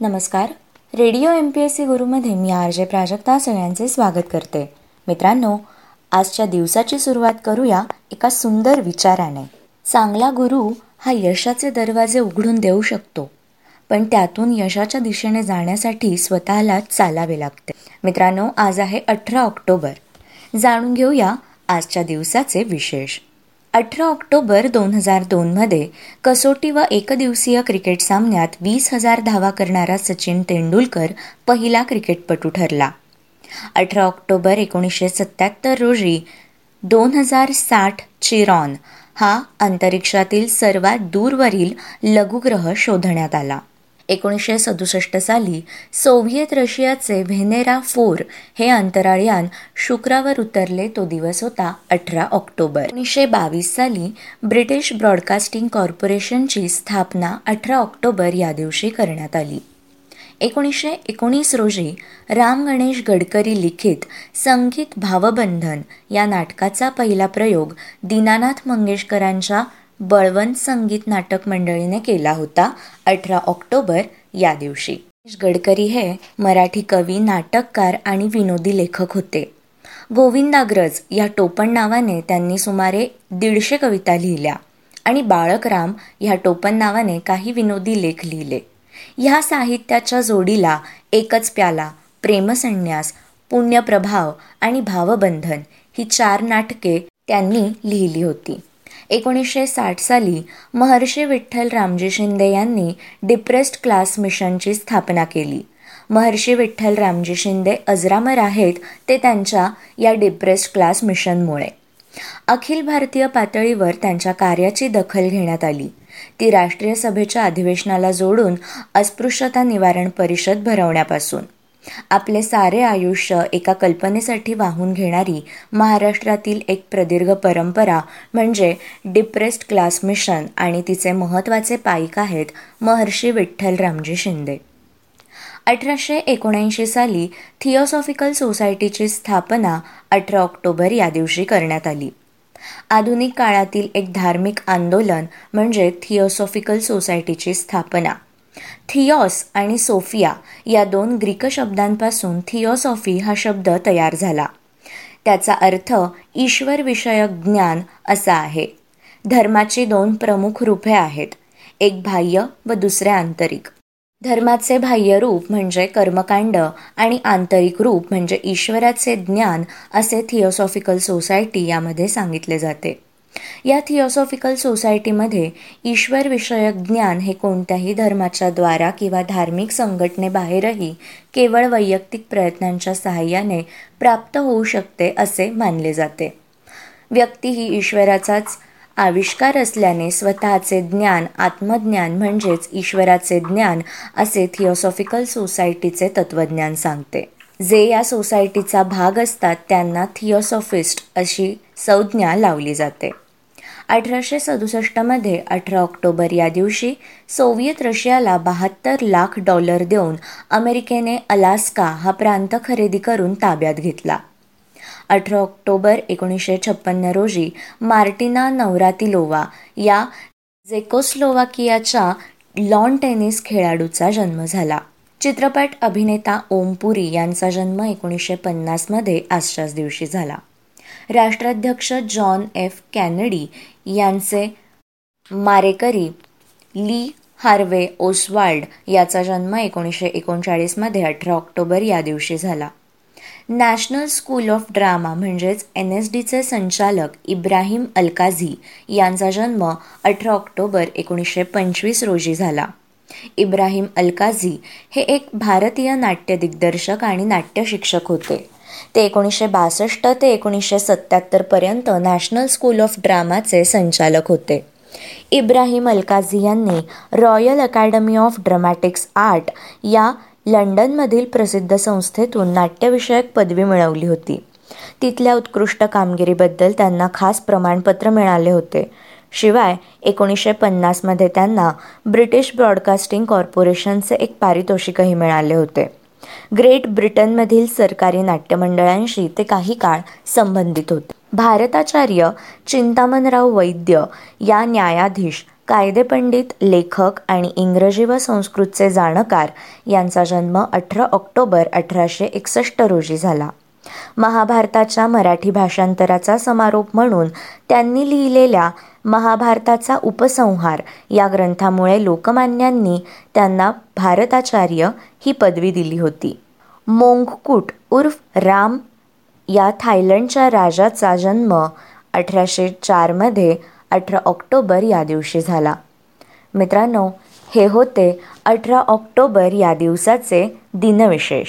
नमस्कार. Radio M P S C गुरुमध्ये मी R J Prajakta सगळ्यांचे स्वागत करते. मित्रांनो आजच्या दिवसाची सुरुवात करूया एका सुंदर विचाराने. चांगला गुरु हा यशाचे दरवाजे उघडून देऊ शकतो पण त्यातून यशाच्या दिशेने जाण्यासाठी स्वतःला चालावे लागते. मित्रांनो आज आहे अठरा ऑक्टोबर. जाणून घेऊया आजच्या दिवसाचे विशेष. अठरा ऑक्टोबर दोन हजार दोनमध्ये कसोटी व एकदिवसीय क्रिकेट सामन्यात वीस हजार धावा करणारा सचिन तेंडुलकर पहिला क्रिकेटपटू ठरला. अठरा ऑक्टोबर एकोणीसशे सत्त्याहत्तर रोजी दोन हजार साठ चिरॉन हा अंतरिक्षातील सर्वात दूरवरील लघुग्रह शोधण्यात आला. एकोणीसशे सदुसष्ट साली सोव्हिएत रशियाचे व्हेनेरा फोर हे अंतराळयान शुक्रावर उतरले तो दिवस होता अठरा ऑक्टोबर. एकोणीसशे बावीस साली ब्रिटिश ब्रॉडकास्टिंग कॉर्पोरेशनची स्थापना अठरा ऑक्टोबर या दिवशी करण्यात आली. एकोणीसशे एकोणीस रोजी राम गणेश गडकरी लिखित संगीत भावबंधन या नाटकाचा पहिला प्रयोग दीनानाथ मंगेशकरांच्या बळवंत संगीत नाटक मंडळीने केला होता अठरा ऑक्टोबर या दिवशी. गडकरी हे मराठी कवी नाटककार आणि विनोदी लेखक होते. गोविंदाग्रज या टोपण नावाने त्यांनी सुमारे दीडशे कविता लिहिल्या आणि बाळकराम ह्या टोपण नावाने काही विनोदी लेख लिहिले. ह्या साहित्याच्या जोडीला एकच प्याला प्रेमसंन्यास पुण्यप्रभाव आणि भावबंधन ही चार नाटके त्यांनी लिहिली होती. एकोणीसशे साठ साली महर्षी विठ्ठल रामजी शिंदे यांनी डिप्रेस्ड क्लास मिशनची स्थापना केली. महर्षी विठ्ठल रामजी शिंदे अजरामर आहेत ते त्यांच्या या डिप्रेस्ड क्लास मिशनमुळे. अखिल भारतीय पातळीवर त्यांच्या कार्याची दखल घेण्यात आली. ती राष्ट्रीय सभेच्या अधिवेशनाला जोडून अस्पृश्यता निवारण परिषद भरवण्यापासून. आपले सारे आयुष्य एका कल्पनेसाठी वाहून घेणारी महाराष्ट्रातील एक प्रदीर्घ परंपरा म्हणजे डिप्रेस्ड क्लास मिशन आणि तिचे महत्त्वाचे पाईक आहेत महर्षी विठ्ठल रामजी शिंदे. अठराशे एकोणऐंशी साली थिओसॉफिकल सोसायटीची स्थापना अठरा ऑक्टोबर या दिवशी करण्यात आली. आधुनिक काळातील एक धार्मिक आंदोलन म्हणजे थिओसॉफिकल सोसायटीची स्थापना. थिओस आणि सोफिया या दोन ग्रीक शब्दांपासून थिओसॉफी हा शब्द तयार झाला. त्याचा अर्थ ईश्वर विषयक ज्ञान असा आहे. धर्माची दोन प्रमुख रूपे आहेत एक बाह्य व दुसरे आंतरिक. धर्माचे बाह्य रूप म्हणजे कर्मकांड आणि आंतरिक रूप म्हणजे ईश्वराचे ज्ञान असे थिओसॉफिकल सोसायटी यामध्ये सांगितले जाते. या थिओसॉफिकल सोसायटीमध्ये ईश्वरविषयक ज्ञान हे कोणत्याही धर्माच्या द्वारा किंवा धार्मिक संघटनेबाहेरही केवळ वैयक्तिक प्रयत्नांच्या सहाय्याने प्राप्त होऊ शकते असे मानले जाते. व्यक्ती ही ईश्वराचाच आविष्कार असल्याने स्वतःचे ज्ञान आत्मज्ञान म्हणजेच ईश्वराचे ज्ञान असे थिओसॉफिकल सोसायटीचे तत्त्वज्ञान सांगते. जे या सोसायटीचा भाग असतात त्यांना थिओसॉफिस्ट अशी संज्ञा लावली जाते. अठराशे सदुसष्टमध्ये अठरा ऑक्टोबर या दिवशी सोव्हिएत रशियाला बहात्तर लाख डॉलर देऊन अमेरिकेने अलास्का हा प्रांत खरेदी करून ताब्यात घेतला. अठरा ऑक्टोबर एकोणीसशे छप्पन्न रोजी मार्टिना नवरातिलोवा या झेकोस्लोवाकियाच्या लॉन टेनिस खेळाडूचा जन्म झाला. चित्रपट अभिनेता ओम पुरी यांचा जन्म एकोणीसशे पन्नासमध्ये आजच्याच दिवशी झाला. राष्ट्राध्यक्ष जॉन एफ कॅनडी यांचे मारेकरी ली हार्वे ओसवाल्ड याचा जन्म एकोणीसशे एकोणचाळीसमध्ये अठरा ऑक्टोबर या दिवशी झाला. नॅशनल स्कूल ऑफ ड्रामा म्हणजेच एन एस डीचे संचालक इब्राहिम अलकाझी यांचा जन्म अठरा ऑक्टोबर एकोणीसशे पंचवीस रोजी झाला. इब्राहिम अलकाझी हे एक भारतीय नाट्य दिग्दर्शक आणि नाट्य शिक्षक होते. ते एकोणीसशे बासष्ट ते एकोणीसशे सत्त्याहत्तरपर्यंत नॅशनल स्कूल ऑफ ड्रामाचे संचालक होते. इब्राहिम अलकाझी यांनी royal academy of dramatics art या लंडनमधील प्रसिद्ध संस्थेतून नाट्यविषयक पदवी मिळवली होती. तिथल्या उत्कृष्ट कामगिरीबद्दल त्यांना खास प्रमाणपत्र मिळाले होते. शिवाय एकोणीसशे पन्नासमध्ये त्यांना ब्रिटिश ब्रॉडकास्टिंग कॉर्पोरेशनचे एक पारितोषिकही मिळाले होते. ग्रेट ब्रिटनमधील सरकारी नाट्यमंडळांशी ते काही काळ संबंधित होते. भारताचार्य चिंतामणराव वैद्य या न्यायाधीश कायदेपंडित लेखक आणि इंग्रजी व संस्कृतचे जाणकार यांचा जन्म अठरा ऑक्टोबर अठराशे एकसष्ट रोजी झाला. महाभारताच्या मराठी भाषांतराचा समारोप म्हणून त्यांनी लिहिलेल्या महाभारताचा उपसंहार या ग्रंथामुळे लोकमान्यांनी त्यांना भारताचार्य ही पदवी दिली होती. मोंगकूट उर्फ राम या थायलंडच्या राजाचा जन्म अठराशे चारमध्ये अठरा ऑक्टोबर या दिवशी झाला. मित्रांनो हे होते अठरा ऑक्टोबर या दिवसाचे दिनविशेष.